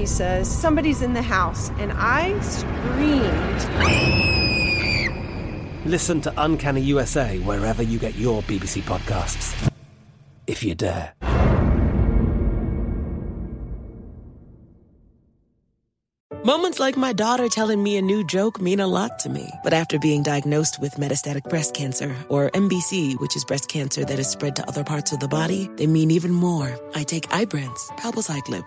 He says, Somebody's in the house, and I screamed. Listen to Uncanny USA wherever you get your BBC podcasts, if you dare. Moments like my daughter telling me a new joke mean a lot to me. But after being diagnosed with metastatic breast cancer, or MBC, which is breast cancer that is spread to other parts of the body, they mean even more. I take Ibrance, palbociclib.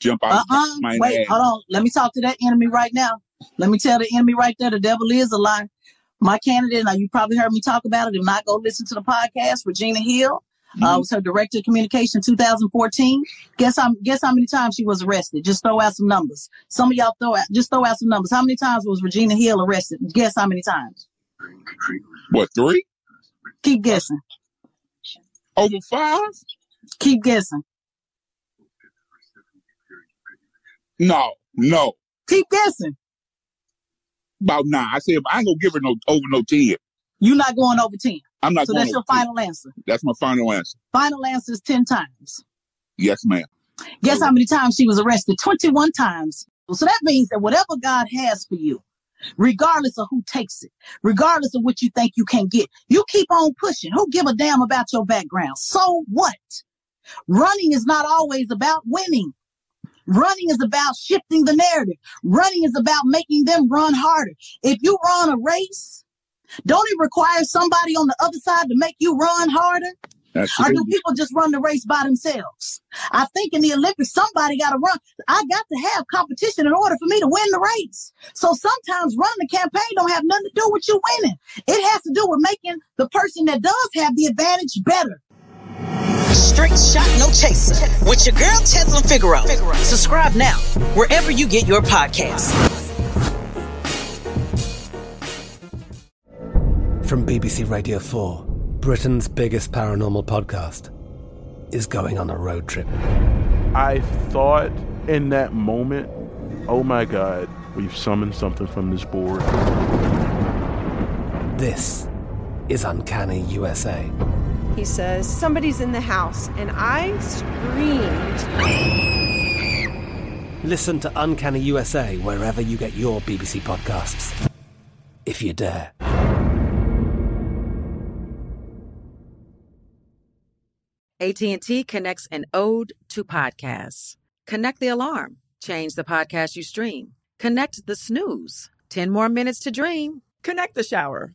jump out. Uh-uh. my Wait, ass. hold on. Let me talk to that enemy right now. Let me tell the enemy right there, the devil is a lie. My candidate, now you probably heard me talk about it. If not, go listen to the podcast. Regina Hill uh, was her director of communication 2014. Guess how guess how many times she was arrested? Just throw out some numbers. Some of y'all throw out just throw out some numbers. How many times was Regina Hill arrested? Guess how many times? What three? Keep guessing. Over five? Keep guessing. No, no. Keep guessing. About nine. I said I ain't gonna give her no over no ten. You're not going over 10. I'm not So that's your 10. final answer. That's my final answer. Final answer is 10 times. Yes, ma'am. Guess how many times she was arrested? 21 times. So that means that whatever God has for you, regardless of who takes it, regardless of what you think you can get, you keep on pushing. Who give a damn about your background? So what? Running is not always about winning. Running is about shifting the narrative. Running is about making them run harder. If you run a race, don't it require somebody on the other side to make you run harder? Or do people just run the race by themselves? I think in the Olympics, somebody got to run. I got to have competition in order for me to win the race. So sometimes running the campaign don't have nothing to do with you winning. It has to do with making the person that does have the advantage better. Straight shot, no chaser. With your girl, Tezlyn Figaro. Subscribe now, wherever you get your podcasts. From BBC Radio 4, Britain's biggest paranormal podcast is going on a road trip. I thought in that moment, oh my God, we've summoned something from this board. This is Uncanny USA. He says, Somebody's in the house, and I screamed. Listen to Uncanny USA wherever you get your BBC podcasts, if you dare. AT&T connects an ode to podcasts. Connect the alarm. Change the podcast you stream. Connect the snooze. 10 more minutes to dream. Connect the shower.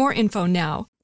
info now.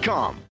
Indeed.com.